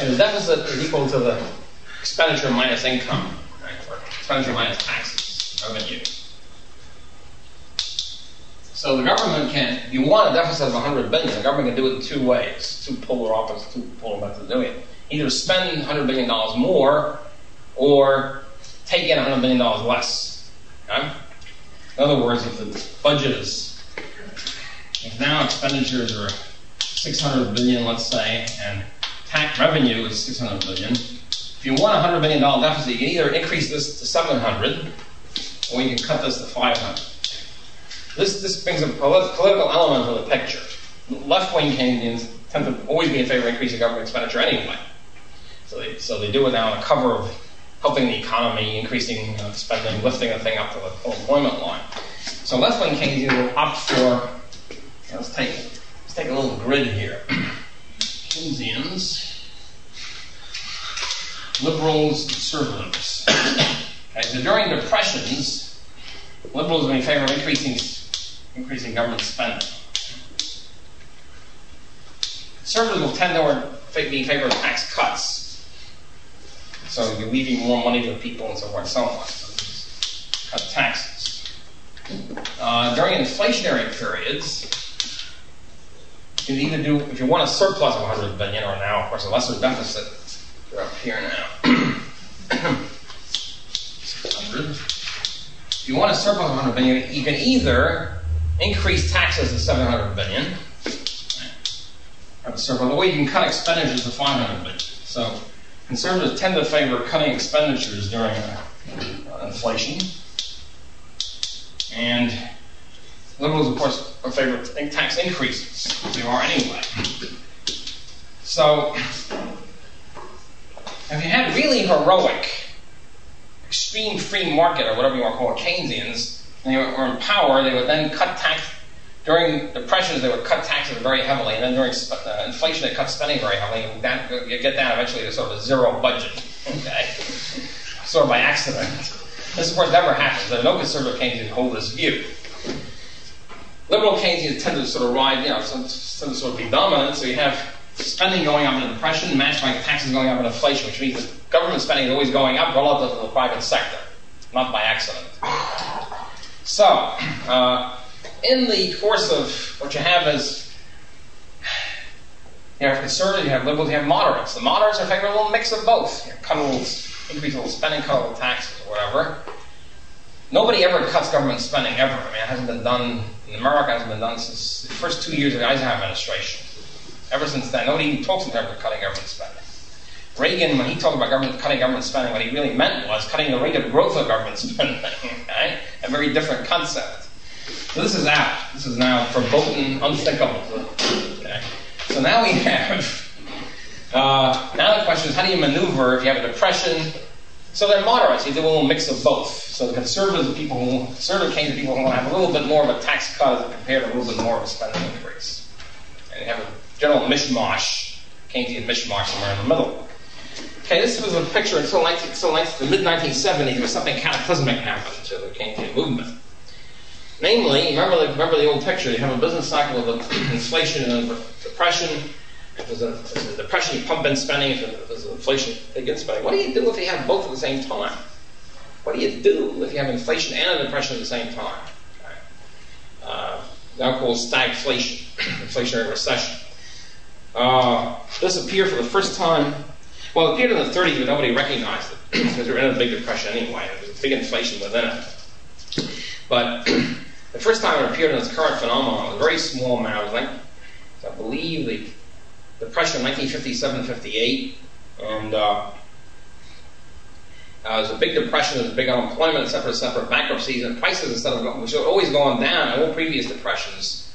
And the deficit uh, is equal to the expenditure minus income, right? or expenditure minus taxes, revenue. So the government can, if you want a deficit of 100 billion, the government can do it in two ways, two polar opposites, two polar methods of doing it. Either spend 100 billion dollars more, or take in 100 billion dollars less. Okay? In other words, if the budget is, if now expenditures are 600 billion, let's say, and tax revenue is 600 billion, if you want a 100 billion dollar deficit, you can either increase this to 700, or you can cut this to 500. This, this brings a polit- political element to the picture. Left-wing Keynesians tend to always be in favor of increasing government expenditure anyway. So they, so they do it now on the cover of helping the economy, increasing uh, spending, lifting the thing up to the full employment line. So left-wing Keynesians will opt for, let's take, let's take a little grid here. Keynesians, liberals, conservatives. Okay, so during depressions, liberals are in favor of increasing increasing government spending. Conservatives will tend to be in favor of tax cuts. So you're leaving more money to people and so forth and so on. So cut taxes. Uh, during inflationary periods, you either do, if you want a surplus of 100 billion, or now, of course, a lesser deficit, you're up here now. If you want a surplus of 100 billion, you can either increase taxes to 700 billion, have a surplus, or you can cut expenditures to 500 billion. So conservatives tend to favor cutting expenditures during uh, inflation, and liberals, of course, are favor tax increases, they are anyway. So if you had really heroic, extreme free market, or whatever you want to call it, Keynesians, and they were in power, they would then cut tax. During depressions, they would cut taxes very heavily, and then during uh, inflation, they cut spending very heavily. And that, you get down eventually to sort of a zero budget, okay? sort of by accident. This, is of course, never happens. There are no conservative Keynesians hold this view. Liberal Keynesians tend to sort of ride, you know, to sort of be dominant, so you have spending going up in a depression matched taxes going up in inflation, which means that government spending is always going up relative to the private sector, not by accident. So, uh, in the course of what you have is you have conservatives, you have liberals, you have moderates. The moderates are favoring a little mix of both. You cut a little, increase a little spending, cut a little taxes, or whatever. Nobody ever cuts government spending ever. I mean, it hasn't been done in America. It hasn't been done since the first two years of the Eisenhower administration. Ever since then, nobody even talks in terms of cutting government spending. Reagan, when he talked about government, cutting government spending, what he really meant was cutting the rate of growth of government spending. A very different concept. So this is out. This is now verboten, unthinkable. Okay? So now we have. Uh, now the question is, how do you maneuver if you have a depression? So they're moderates. You do a little mix of both. So the conservatives are people who, conservative Keynesian people who want to have a little bit more of a tax cut compared to a little bit more of a spending increase. And you have a general mishmash, Keynesian mishmash somewhere in the middle. Okay, this was a picture until, 19, until the mid 1970s where something cataclysmic happened to the Keynesian movement. Namely, remember the, remember the old picture, you have a business cycle of inflation and depression. If there's, a, a depression, you pump in spending. If there's inflation, take in spending. What do you do if you have both at the same time? What do you do if you have inflation and a depression at the same time? Okay. Uh, now called stagflation, inflationary recession. Uh, this appeared for the first time well, it appeared in the 30s, but nobody recognized it because we were in a big depression anyway. There was a big inflation within it. But the first time it appeared in its current phenomenon was a very small amount. Like, I believe the depression of 1957-58, and uh, uh, it was a big depression, there was big unemployment, separate, separate bankruptcies, and prices instead of going, which had always gone down in all previous depressions,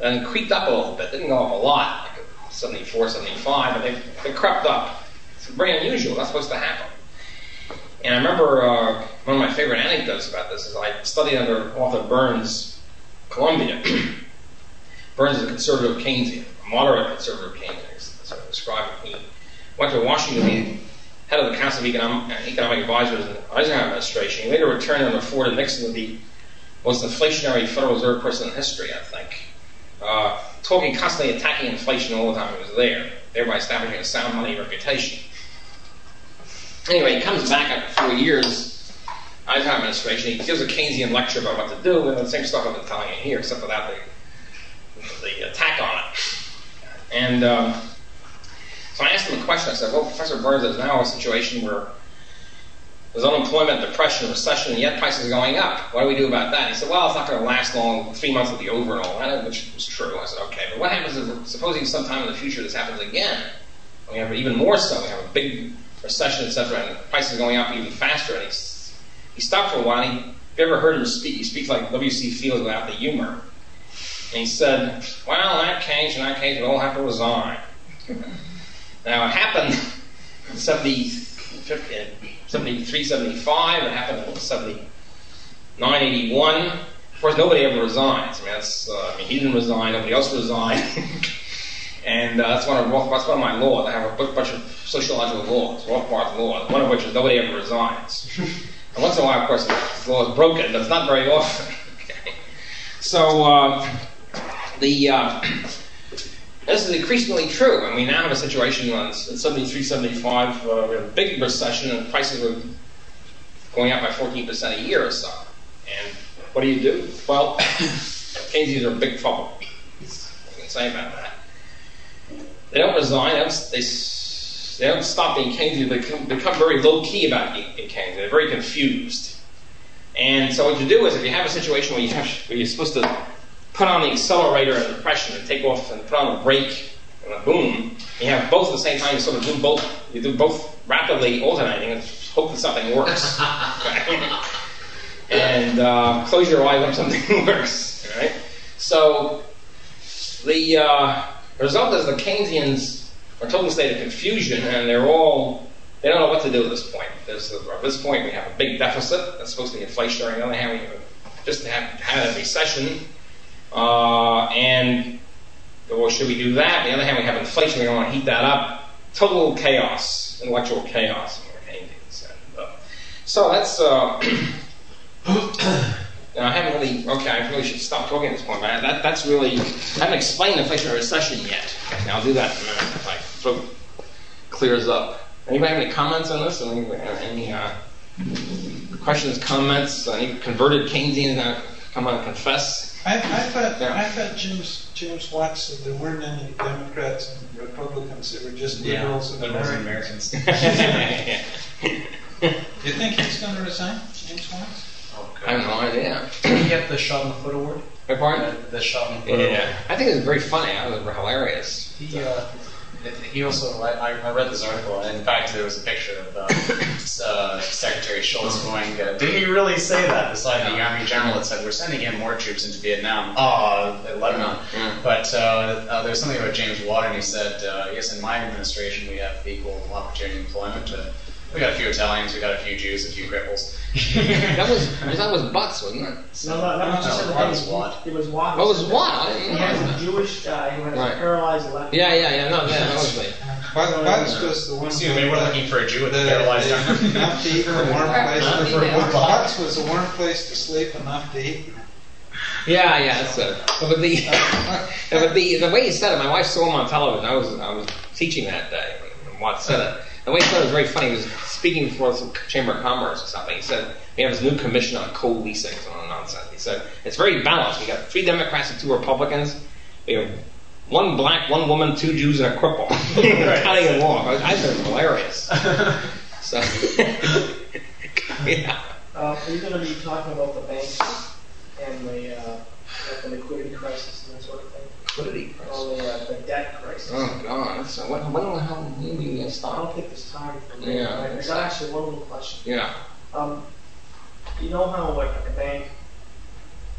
and creeped up a little bit. Didn't go up a lot, 74, 75, but they, they crept up. It's very unusual. That's supposed to happen. And I remember uh, one of my favorite anecdotes about this is I studied under Arthur Burns, Columbia. Burns is a conservative Keynesian, a moderate conservative Keynesian, as I describe it. He went to Washington, he head of the Council of Economic, Economic Advisors in the Eisenhower administration. He later returned under Ford and Nixon to be most inflationary Federal Reserve person in history, I think. Uh, talking constantly attacking inflation all the time it was there. thereby establishing a sound money reputation. Anyway, he comes back after four years, Eisenhower administration, he gives a Keynesian lecture about what to do, and the same stuff I've been telling you here, except without the, the attack on it. And um, so I asked him a question. I said, well, Professor Burns, there's now a situation where there's unemployment, depression, recession, and yet prices are going up. What do we do about that? He said, well, it's not going to last long. Three months will be over and all that, which was true. I said, okay, but what happens if, supposing sometime in the future this happens again? We have even more so. We have a big recession, etc., and prices are going up even faster. And he, he stopped for a while. He, if you ever heard him speak, he speaks like W.C. Fields without the humor. And he said, well, in that case, in that case, we all have to resign. now, it happened in 70, 50, 73, 75. It happened in 79, 81. Of course, nobody ever resigns. I mean, that's, uh, I mean, he didn't resign. Nobody else resigned. and uh, that's one of that's one of my laws. I have a bunch of sociological laws, Rothbard's law, one of which is nobody ever resigns. and once in a while, of course, the law is broken, but it's not very often. okay. So uh, the uh, this is increasingly true, and we now have a situation in 73, 75, uh, we have a big recession, and prices are going up by 14% a year or so. And what do you do? Well, Keynesians are in big trouble. I can say about that. They don't resign. They don't, they, they don't stop being Keynesian. They become very low key about being Keynesian. They're very confused. And so what you do is, if you have a situation where, you have, where you're supposed to put on the accelerator and depression and take off and put on a brake and a boom, you have both at the same time. You sort of do both. You do both rapidly alternating and hope that something works. and uh, close your eyes when something works. Right. So the uh, result is the Keynesians are total state of confusion, and they're all they don't know what to do at this point. There's, at this point, we have a big deficit that's supposed to be inflationary. On the other hand, we just have had a recession uh, and or should we do that? On the other hand, we have inflation. We don't want to heat that up. Total chaos, intellectual chaos. And, uh, so that's. Uh, I haven't really. Okay, I really should stop talking at this point. But that, that's really. I haven't explained inflation or recession yet. Okay, I'll do that in a minute if my throat clears up. Anybody have any comments on this? Any, any uh, questions, comments? Any converted Keynesians come on confess? I, I thought yeah. I thought James James Watt said there weren't any Democrats and Republicans; there were just liberals yeah, and Americans. Americans. you think he's going to resign, James Watts? Okay. I have no idea. Did he get the shot in the foot award? My pardon? The, the shot in the foot yeah. award. I think it was very funny. I was hilarious. He, uh, he also, I, I, read this article, and in fact, there was a picture of uh, uh, Secretary Shultz going, uh, Did he really say that? Beside the Army General that said, We're sending in more troops into Vietnam. Oh, Lebanon. Mm-hmm. But uh, uh, there's something about James Watt, and he said, uh, Yes, in my administration, we have equal opportunity employment. We got a few Italians, we got a few Jews, a few cripples. that was that was Butz, wasn't it? No, no, that was just no, it was Watt. It was Watt. What was Watt? He was a Jewish guy who had right. a paralyzed left. Yeah, yeah, yeah. No, yeah, that was me. Butz uh, was the one. See, they were looking for a Jew with the paralyzed arm. Enough to eat, a warm place. Butz was a warm place to sleep, enough to eat. Yeah, yeah, that's it. But the, but the the way he said it, my wife saw him on television. I was I was teaching that day. Watt said it. The way he said it was very funny. He was speaking before some Chamber of Commerce or something. He said, we have this new commission on coal leasing and all nonsense. He said, it's very balanced. We got three Democrats and two Republicans. We have one black, one woman, two Jews, and a cripple. Counting them off. I, I thought it was hilarious. so, yeah. Uh, are you going to be talking about the banks and the, uh, the liquidity crisis and that sort of thing? liquidity crisis. Oh, the, uh, the debt crisis. Oh God! So when, when the hell we going to? I don't think there's time for that. Yeah. Right? There's actually one little question. Yeah. Um, you know how like a bank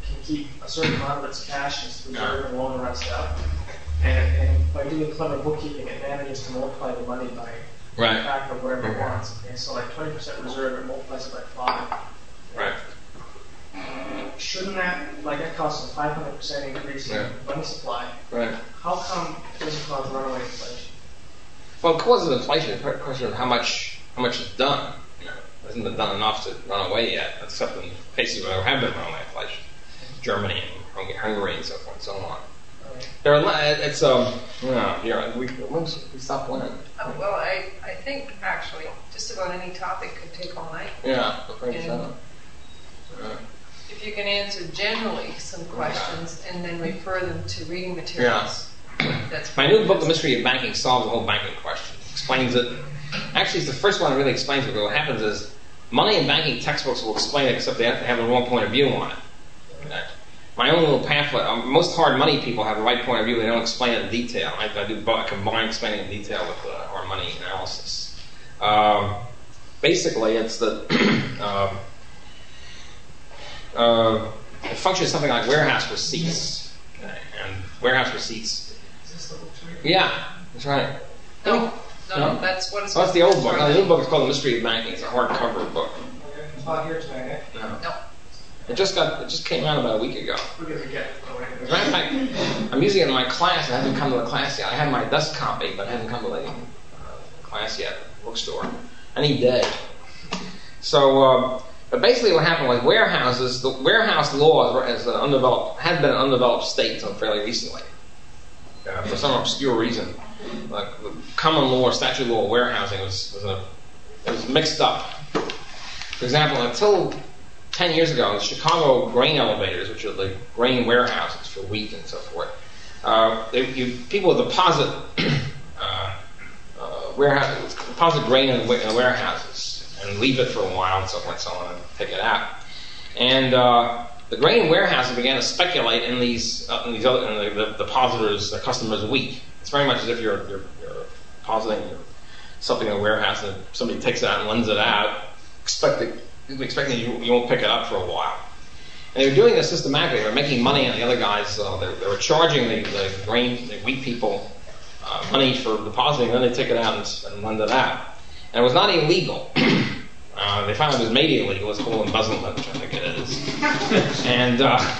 can keep a certain amount of its cash as reserve and loan the rest out, and, and by doing clever bookkeeping, it manages to multiply the money by right. a factor of whatever it wants. And so like 20% reserve, it multiplies it by five. Right shouldn't that, like that costs a 500% increase in money supply? Right. How come it doesn't cause runaway inflation? Well, it causes inflation. It's a question of how much how much is done. You know, hasn't been done enough to run away yet, except in cases where there have been runaway inflation, Germany and Hungary and so forth and so on. Right. There are, it's, um, yeah, here, we, we stop when? Oh, well, I, I think actually just about any topic could take all night. Yeah. And If you can answer generally some questions and then refer them to reading materials. That's My new book, The Mystery of Banking, solves the whole banking question. Explains it. Actually, it's the first one that really explains it. What happens is money and banking textbooks will explain it, except they have to have the wrong point of view on it. My own little pamphlet. Um, most hard money people have the right point of view. They don't explain it in detail. I, I do I combine explaining in detail with uh, hard money analysis. Um, basically, it's that um, uh, it functions something like warehouse receipts. Okay? And warehouse receipts. Yeah, that's right. No, no, no, that's what it's. Oh, that's the old book. No, the new book is called The Mystery of Banking. It's a hardcover book. It's not here today, eh? No. no. It just got it just came out about a week ago. We're gonna get. As a matter of fact, I'm using it in my class. I haven't come to the class yet. I have my dust copy, but I haven't come to the uh, class yet. Bookstore. Any day. So, uh, but basically, what happened was warehouses. The warehouse law is an undeveloped had been an undeveloped states until fairly recently. Uh, for some obscure reason, like the common law, statute law, warehousing was was, a, it was mixed up. For example, until 10 years ago, the Chicago grain elevators, which are the grain warehouses for wheat and so forth, uh, they, you, people would deposit uh, uh, warehouse, deposit grain in in the, warehouses and leave it for a while and so forth and so on and pick it out. And uh, the grain warehouses began to speculate in these, uh, in these other, in the, the depositors, the customers' wheat. It's very much as if you're, you're, you're depositing something in a warehouse and somebody takes it out and lends it out, expecting expecting you, you won't pick it up for a while. And they were doing this systematically. They were making money on the other guys. Uh, they, they, were charging the, the grain, the wheat people uh, money for depositing, and then they take it out and, and lend it out. And it was not illegal. Uh, they found it was made illegal. It's called embezzlement, which I think it is. and uh,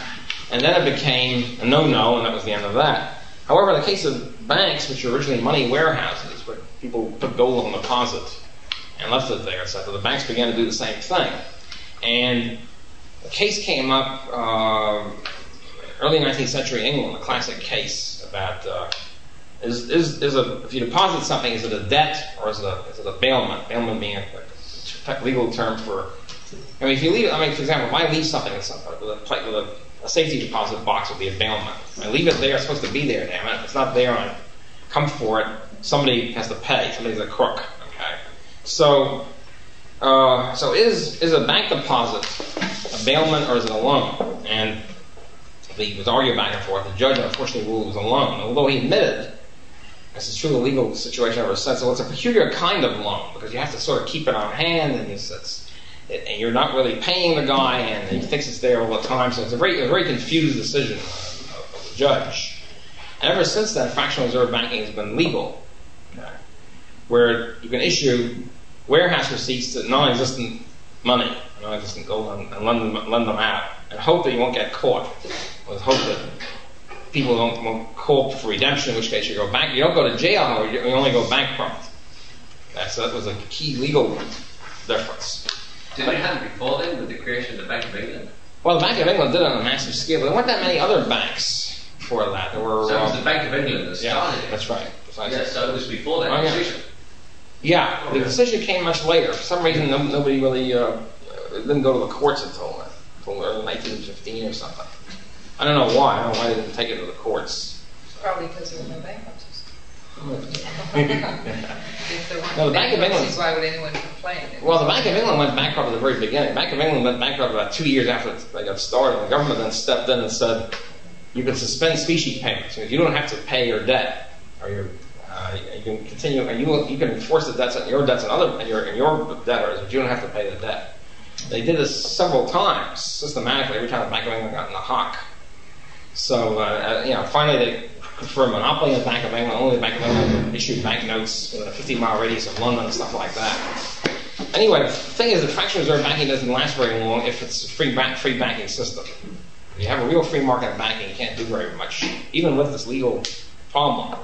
and then it became a no-no, and that was the end of that. However, in the case of banks, which were originally money warehouses, where people put gold on deposit, and left it there. So the banks began to do the same thing. And a case came up uh, early 19th century England, a classic case about uh, is, is, is a, if you deposit something, is it a debt or is it a, is it a bailment? Bailment being a, a legal term for, I mean, if you leave, I mean, for example, if I leave something with, with, a, with a, a, safety deposit box would be a bailment. I leave it there, it's supposed to be there, damn it. If it's not there, I come for it, somebody has to pay, somebody's a crook. Okay, so, uh, so is is a bank deposit a bailment or is it a loan? And the was argued back and forth. The judge unfortunately ruled it was a loan, although he admitted. This is true the legal situation ever since. So it's a peculiar kind of loan because you have to sort of keep it on hand, and it's, it's it, and you're not really paying the guy, and he thinks it's there all the time. So it's a very, a very confused decision of, the judge. And ever since then, fractional reserve banking has been legal where you can issue warehouse receipts to non-existent money, non-existent gold, and, and lend, them, lend them out, and hope that you won't get caught, with hope that people don't won't call for redemption, in which case you go back. You don't go to jail, or you only go bankrupt. So that was a key legal difference. Did it happen before then with the creation of the Bank of England? Well, the Bank of England did it on a massive scale. But there weren't that many other banks before that. There were. So it was uh, the Bank of England that started yeah, That's right. Precisely. Yeah, so it was before that oh, decision. Yeah. Yeah, the decision came much later. For some reason, no, nobody really uh, didn't go to the courts until, until 1915 or something. I don't know why. I don't know why they didn't take it to the courts. Probably because there were no bankruptcies. no, the Bank of England. Why would anyone complain? Well, the Bank of England went bankrupt at the very beginning. The Bank of England went bankrupt about two years after they got started. The government then stepped in and said, "You can suspend specie payments. You don't have to pay your debt or your uh, you can continue, and you, you can enforce the debts on your debts and other and your, and your debtors, but you don't have to pay the debt. They did this several times, systematically, every time the Bank of England got in the hock. So, uh, you know, finally they for a monopoly in the Bank of England, only the Bank of England issued banknotes within a 50 mile radius of London and stuff like that. Anyway, the thing is that fractional reserve banking doesn't last very long if it's a free, bank, free banking system. If you have a real free market banking, you can't do very much, even with this legal problem.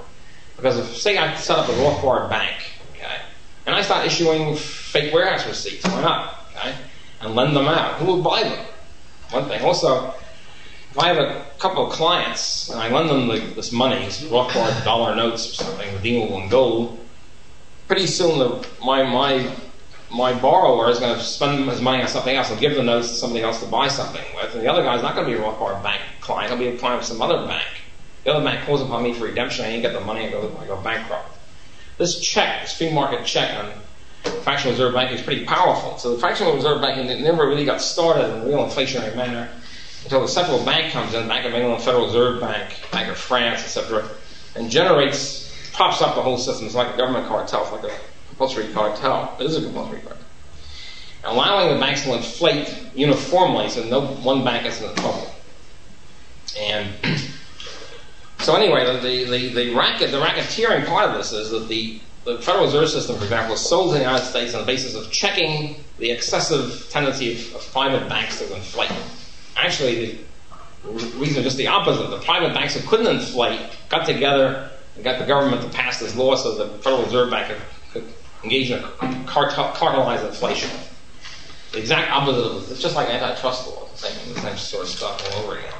Because if, say I set up a Rothbard bank, okay, and I start issuing fake warehouse receipts, why not, okay, and lend them out, who will buy them? One thing. Also, I have a couple of clients and I lend them the, this money, these Rothbard dollar notes or something, redeemable in gold, pretty soon the, my my my borrower is going to spend his money on something else and give the notes to somebody else to buy something with, and the other guy's not going to be a Rothbard bank client; he'll be a client of some other bank. The other bank calls upon me for redemption, I ain't get the money, I go I go bankrupt. This check, this free market check on fractional reserve banking is pretty powerful. So the fractional reserve banking never really got started in a real inflationary manner until the central bank comes in, Bank of England, Federal Reserve Bank, Bank of France, etc., and generates, props up the whole system. It's like a government cartel, it's like a compulsory cartel. It is a compulsory cartel. Allowing the banks to inflate uniformly so no one bank is in trouble. And so anyway, the, the, the racket, the racketeering part of this is that the the Federal Reserve System, for example, was sold in the United States on the basis of checking the excessive tendency of, of private banks to inflate. Actually, the reason is just the opposite. The private banks who couldn't inflate got together and got the government to pass this law so the Federal Reserve Bank could, could engage in a cartel, cartelized inflation. The exact opposite of this. It's just like antitrust laws, the same, the same sort of stuff all over again.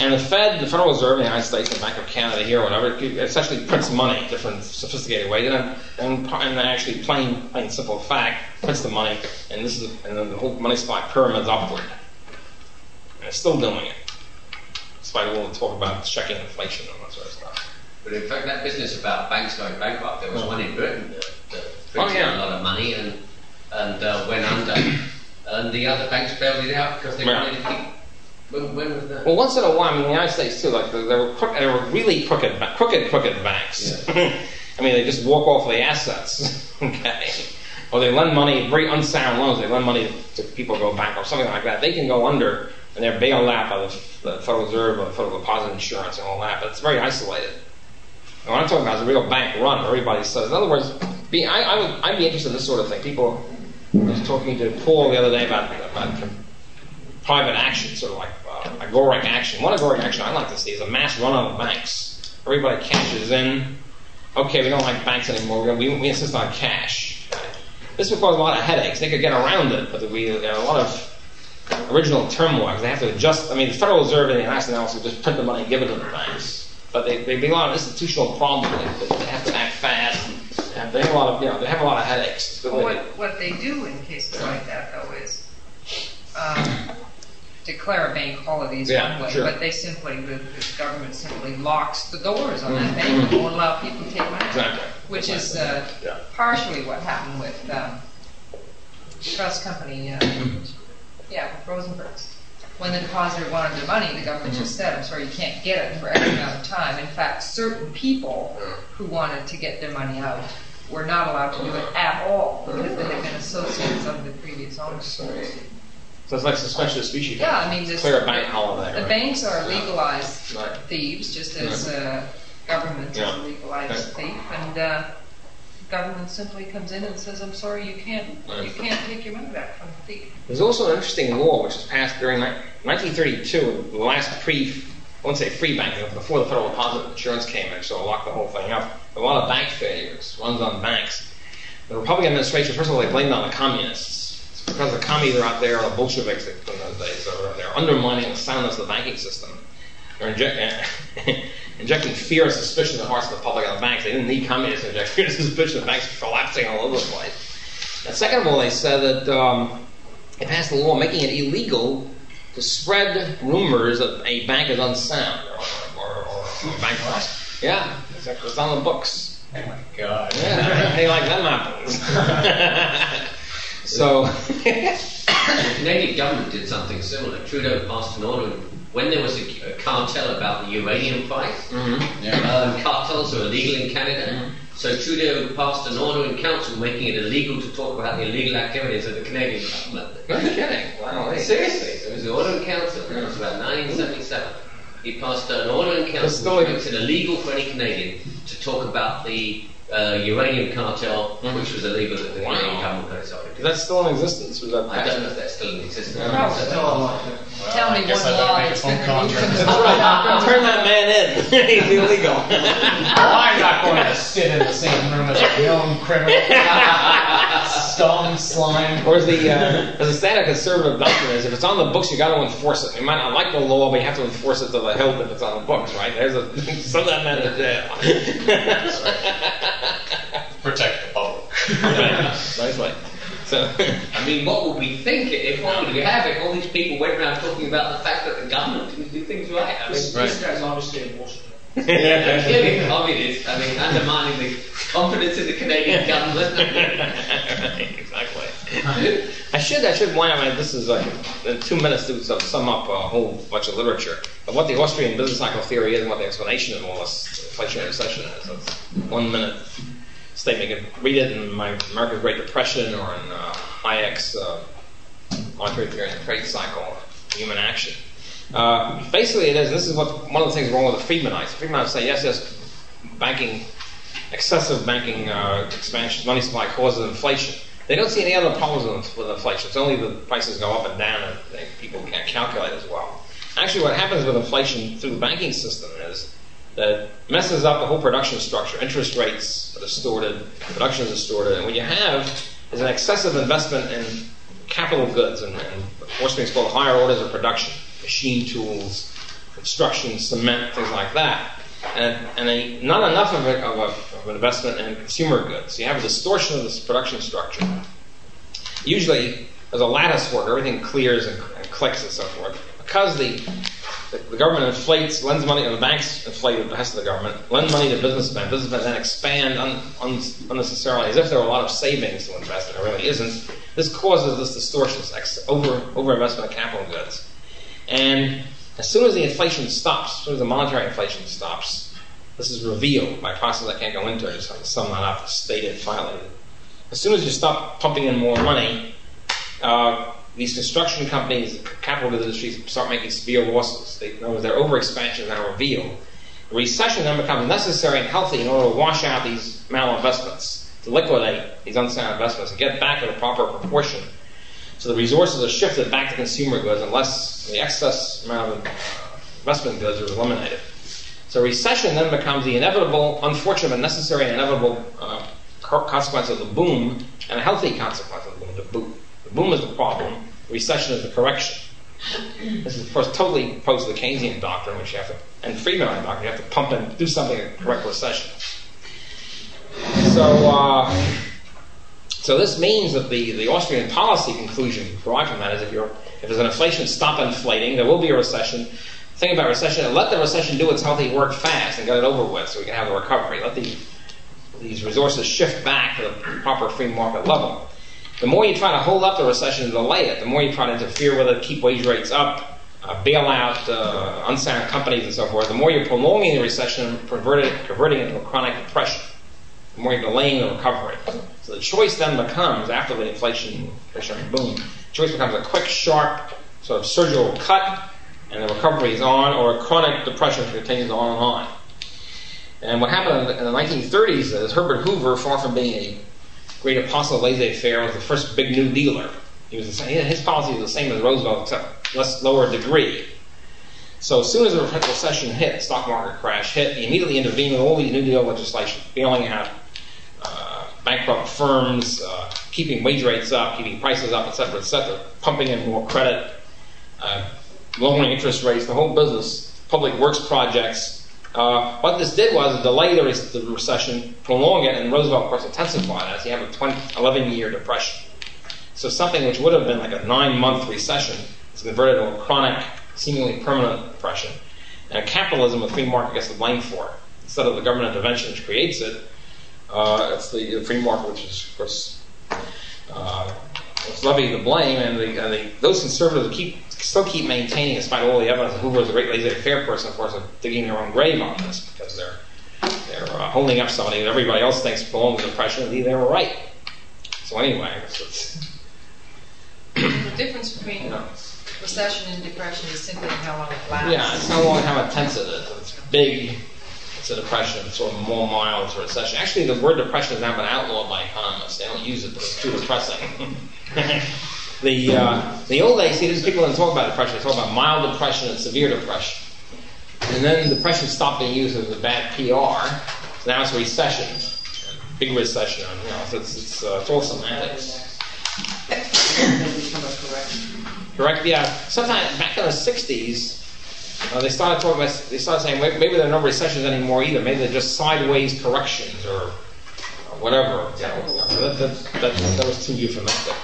And the Fed, the Federal Reserve in the United States, the Bank of Canada here, whatever, essentially prints money, different sophisticated ways, and and, and actually plain, plain simple fact, prints the money, and this is, and then the whole money supply pyramids upward, and it's still doing it, despite all the talk about checking inflation and that sort of stuff. But in fact, that business about banks going bankrupt, there was one in Britain that, that printed oh, yeah. a lot of money and and uh, went under, and the other banks bailed it out because they yeah. wanted to keep when, when was that? Well, once in a while, I mean, in the United States too, like there were, there were really crooked, crooked, crooked banks. Yeah. I mean, they just walk off the assets, okay? Or they lend money, very unsound loans. They lend money to people who go bankrupt, something like that. They can go under, and they're bailed out by the, the Federal Reserve, the Federal Deposit Insurance, and all that. But it's very isolated. And what I'm talking about is a real bank run. Everybody says, in other words, be, I, I would, I'd be interested in this sort of thing. People, I was talking to Paul the other day about, about private action, sort of like uh, agoric action. One agoric action I'd like to see is a mass run on banks. Everybody cashes in. Okay, we don't like banks anymore. We, we, insist on cash. This would cause a lot of headaches. They could get around it, but there are a lot of original turmoil. Because they have to adjust. I mean, the Federal Reserve and the National Analysis just print the money and give it to the banks. But they, they be a lot of institutional problems. They, they have to act fast. And they have a lot of, you know, they have a lot of headaches. Well, what, what they do in cases like that, though, is um, declare a bank holidays yeah, one way, sure. but they simply, the, the, government simply locks the doors on mm-hmm. that bank and won't allow people to take money. Exactly. Which exactly. is uh, yeah. partially what happened with um, trust company, uh, mm-hmm. Yeah, with Rosenbergs. When the depositor wanted their money, the government just said, I'm sorry, you can't get it for X amount of time. In fact, certain people who wanted to get their money out were not allowed to do it at all because they had been associates of the previous owners. So it's like suspension of species. Yeah, I mean, this, clear a bank holiday. The right? banks are legalized right. thieves, just as uh, government yeah. is a legalized thief, and uh, government simply comes in and says, "I'm sorry, you can't, you can't take your money back from the thief." There's also an interesting law which was passed during 1932, the last pre. I won't say free banking, before the Federal Deposit Insurance came in, so locked the whole thing up. A lot of bank failures runs on banks. The Republican administration, first of all, they blamed on the communists because the commies are out there, or the Bolsheviks in those days, they're undermining the soundness of the banking system. They're injecting fear and suspicion in the hearts of the public and the banks. They didn't need communists to inject fear and suspicion. The banks are collapsing all over the place. And second of all, they said that um, they passed a law making it illegal to spread rumors that a bank is unsound or, or, or, or bank Yeah, it's on the books. Oh my God. Yeah, they like them apples. So the Canadian government did something similar. Trudeau passed an order when there was a, a cartel about the uranium price. Mm-hmm. Yeah. Uh, cartels are illegal in Canada. Mm-hmm. So Trudeau passed an order in council making it illegal to talk about the illegal activities of the Canadian government. You're kidding? Wow. Seriously, there was an order in council. It was about 1977. He passed an order in council which makes it illegal for any Canadian to talk about the uh, uranium cartel, mm-hmm. which was illegal at the wow. Canadian government. Sorry. Is that still in existence? Was that I don't know if that's still in existence. Yeah. Well, Tell me one law that's been removed from the Turn that man in. He's illegal. well, I'm not going to sit in the same room as a known criminal. Stone, slime. Or as the uh, as a standard conservative doctrine is, if it's on the books, you got to enforce it. You might not like the law, but you have to enforce it to the hilt if it's on the books, right? There's a some of that man in jail. Protect nice way. So, I mean, what would we think if what would we have if all these people went around talking about the fact that the government didn't do things right? I mean, this, right. this guy's obviously a bullshit. yeah, clearly communist. I mean, undermining the confidence in the Canadian government. exactly. I should I should wind up. This is like in two minutes to sum up a whole bunch of literature of what the Austrian business cycle theory is and what the explanation of all this inflationary recession is. So it's one minute statement. You can read it in my America's Great Depression or in uh, Hayek's uh, Monetary Theory and the Trade Cycle, Human Action. Uh, basically, it is. This is what one of the things wrong with the Friedmanites. The Friedmanites say yes, yes, banking, excessive banking uh, expansion, money supply causes inflation. They don't see any other problems with inflation. It's only the prices go up and down, and people can't calculate as well. Actually, what happens with inflation through the banking system is that messes up the whole production structure. Interest rates are distorted, production is distorted, and what you have is an excessive investment in capital goods and, and what's being called higher orders of production, machine tools, construction, cement, things like that. And, and a, not enough of, it, of, a, of an investment in consumer goods. You have a distortion of this production structure. Usually, as a lattice work, everything clears and, and clicks and so forth. Because the the, government inflates, lends money, and the banks inflate at the behest of the government, lend money to businessmen. Businessmen then expand un, un, unnecessarily as if there were a lot of savings to invest, and there really isn't. This causes this distortion, this over overinvestment of capital goods. And as soon as the inflation stops, as soon as the monetary inflation stops, this is revealed by process I can't go into. I just have to sum that up, state it, file it. As soon as you stop pumping in more money, uh, these construction companies, capital industries, start making severe losses. They, in other words, their overexpansion is now revealed. The recession then becomes necessary and healthy in order to wash out these malinvestments, to liquidate these unsound investments, and get back in a proper proportion. So the resources are shifted back to consumer goods unless the excess amount of investment goods are eliminated. So recession then becomes the inevitable, unfortunate, but necessary and inevitable uh, consequence of the boom, and a healthy consequence of the boom. The boom, the boom is the problem, recession is the correction. This is, course, totally opposed to the Keynesian doctrine, which you have to, and Friedman doctrine, you have to pump and do something to correct recession. So, uh, so this means that the, the Austrian policy conclusion derived from that is if you're if there's an inflation, stop inflating. There will be a recession. Think about recession, and let the recession do its healthy work fast and get it over with, so we can have the recovery. Let the, these resources shift back to the proper free market level. The more you try to hold up the recession and delay it, the more you try to interfere with it, keep wage rates up, uh, bail out uh, unsound companies and so forth, the more you're prolonging the recession and converting it into a chronic depression. The more you're delaying the recovery. So the choice then becomes, after the inflation, inflation boom, choice becomes a quick, sharp, sort of surgical cut, and the recovery is on, or a chronic depression continues on and on. And what happened in the 1930s is Herbert Hoover, far from being a great apostle laissez-faire, was the first big New Dealer. He was the same, his policy was the same as Roosevelt, except less lower degree. So as soon as the recession hit, stock market crash hit, he immediately intervened with all these New Deal legislation, bailing out uh, bankrupt firms, uh, keeping wage rates up, keeping prices up, et cetera, et cetera, pumping in more credit, uh, lowering interest rates, the whole business, public works projects, uh, what this did was delay the, the, recession, prolong it, and Roosevelt, of course, intensified it as you have a 20, 11 year depression. So something which would have been like a nine month recession is converted to a chronic, seemingly permanent depression. And capitalism, the free market, gets the blame for it. Instead of the government intervention which creates it, uh, it's the, the, free market which is, of course, uh, it's levying the blame, and, the, and the, those conservatives keep still keep maintaining, despite all the evidence, that Hoover was a great laissez-faire person, of course, are digging their own grave on this because they're they're uh, holding up somebody that everybody else thinks belongs to the depression, and they were right. So anyway, the difference between you know, recession and depression is simply how long it lasts. Yeah, it's how long, how intense it is. If it's big, it's a depression, It's sort of more mild it's a recession. Actually, the word depression has now been outlawed by economists. They don't use it because it's too depressing. the uh, the old days, see, these people didn't talk about depression. They talk about mild depression and severe depression. And then depression stopped being used as a bad PR. So now it's recession, big recession. You know, so it's it's, uh, it's all semantics. Correct? Yeah. Sometime back in the '60s, uh, they started talking. About, they started saying maybe there are no recessions anymore either. Maybe they're just sideways corrections or, whatever. Know, that, that, that, that was too euphemistic.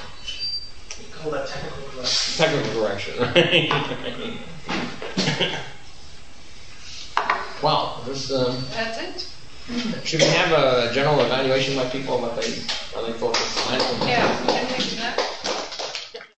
Call that technical correction. Technical correction. well, this um, That's it? should we have a general evaluation by people what they what they thought was the last? Yeah.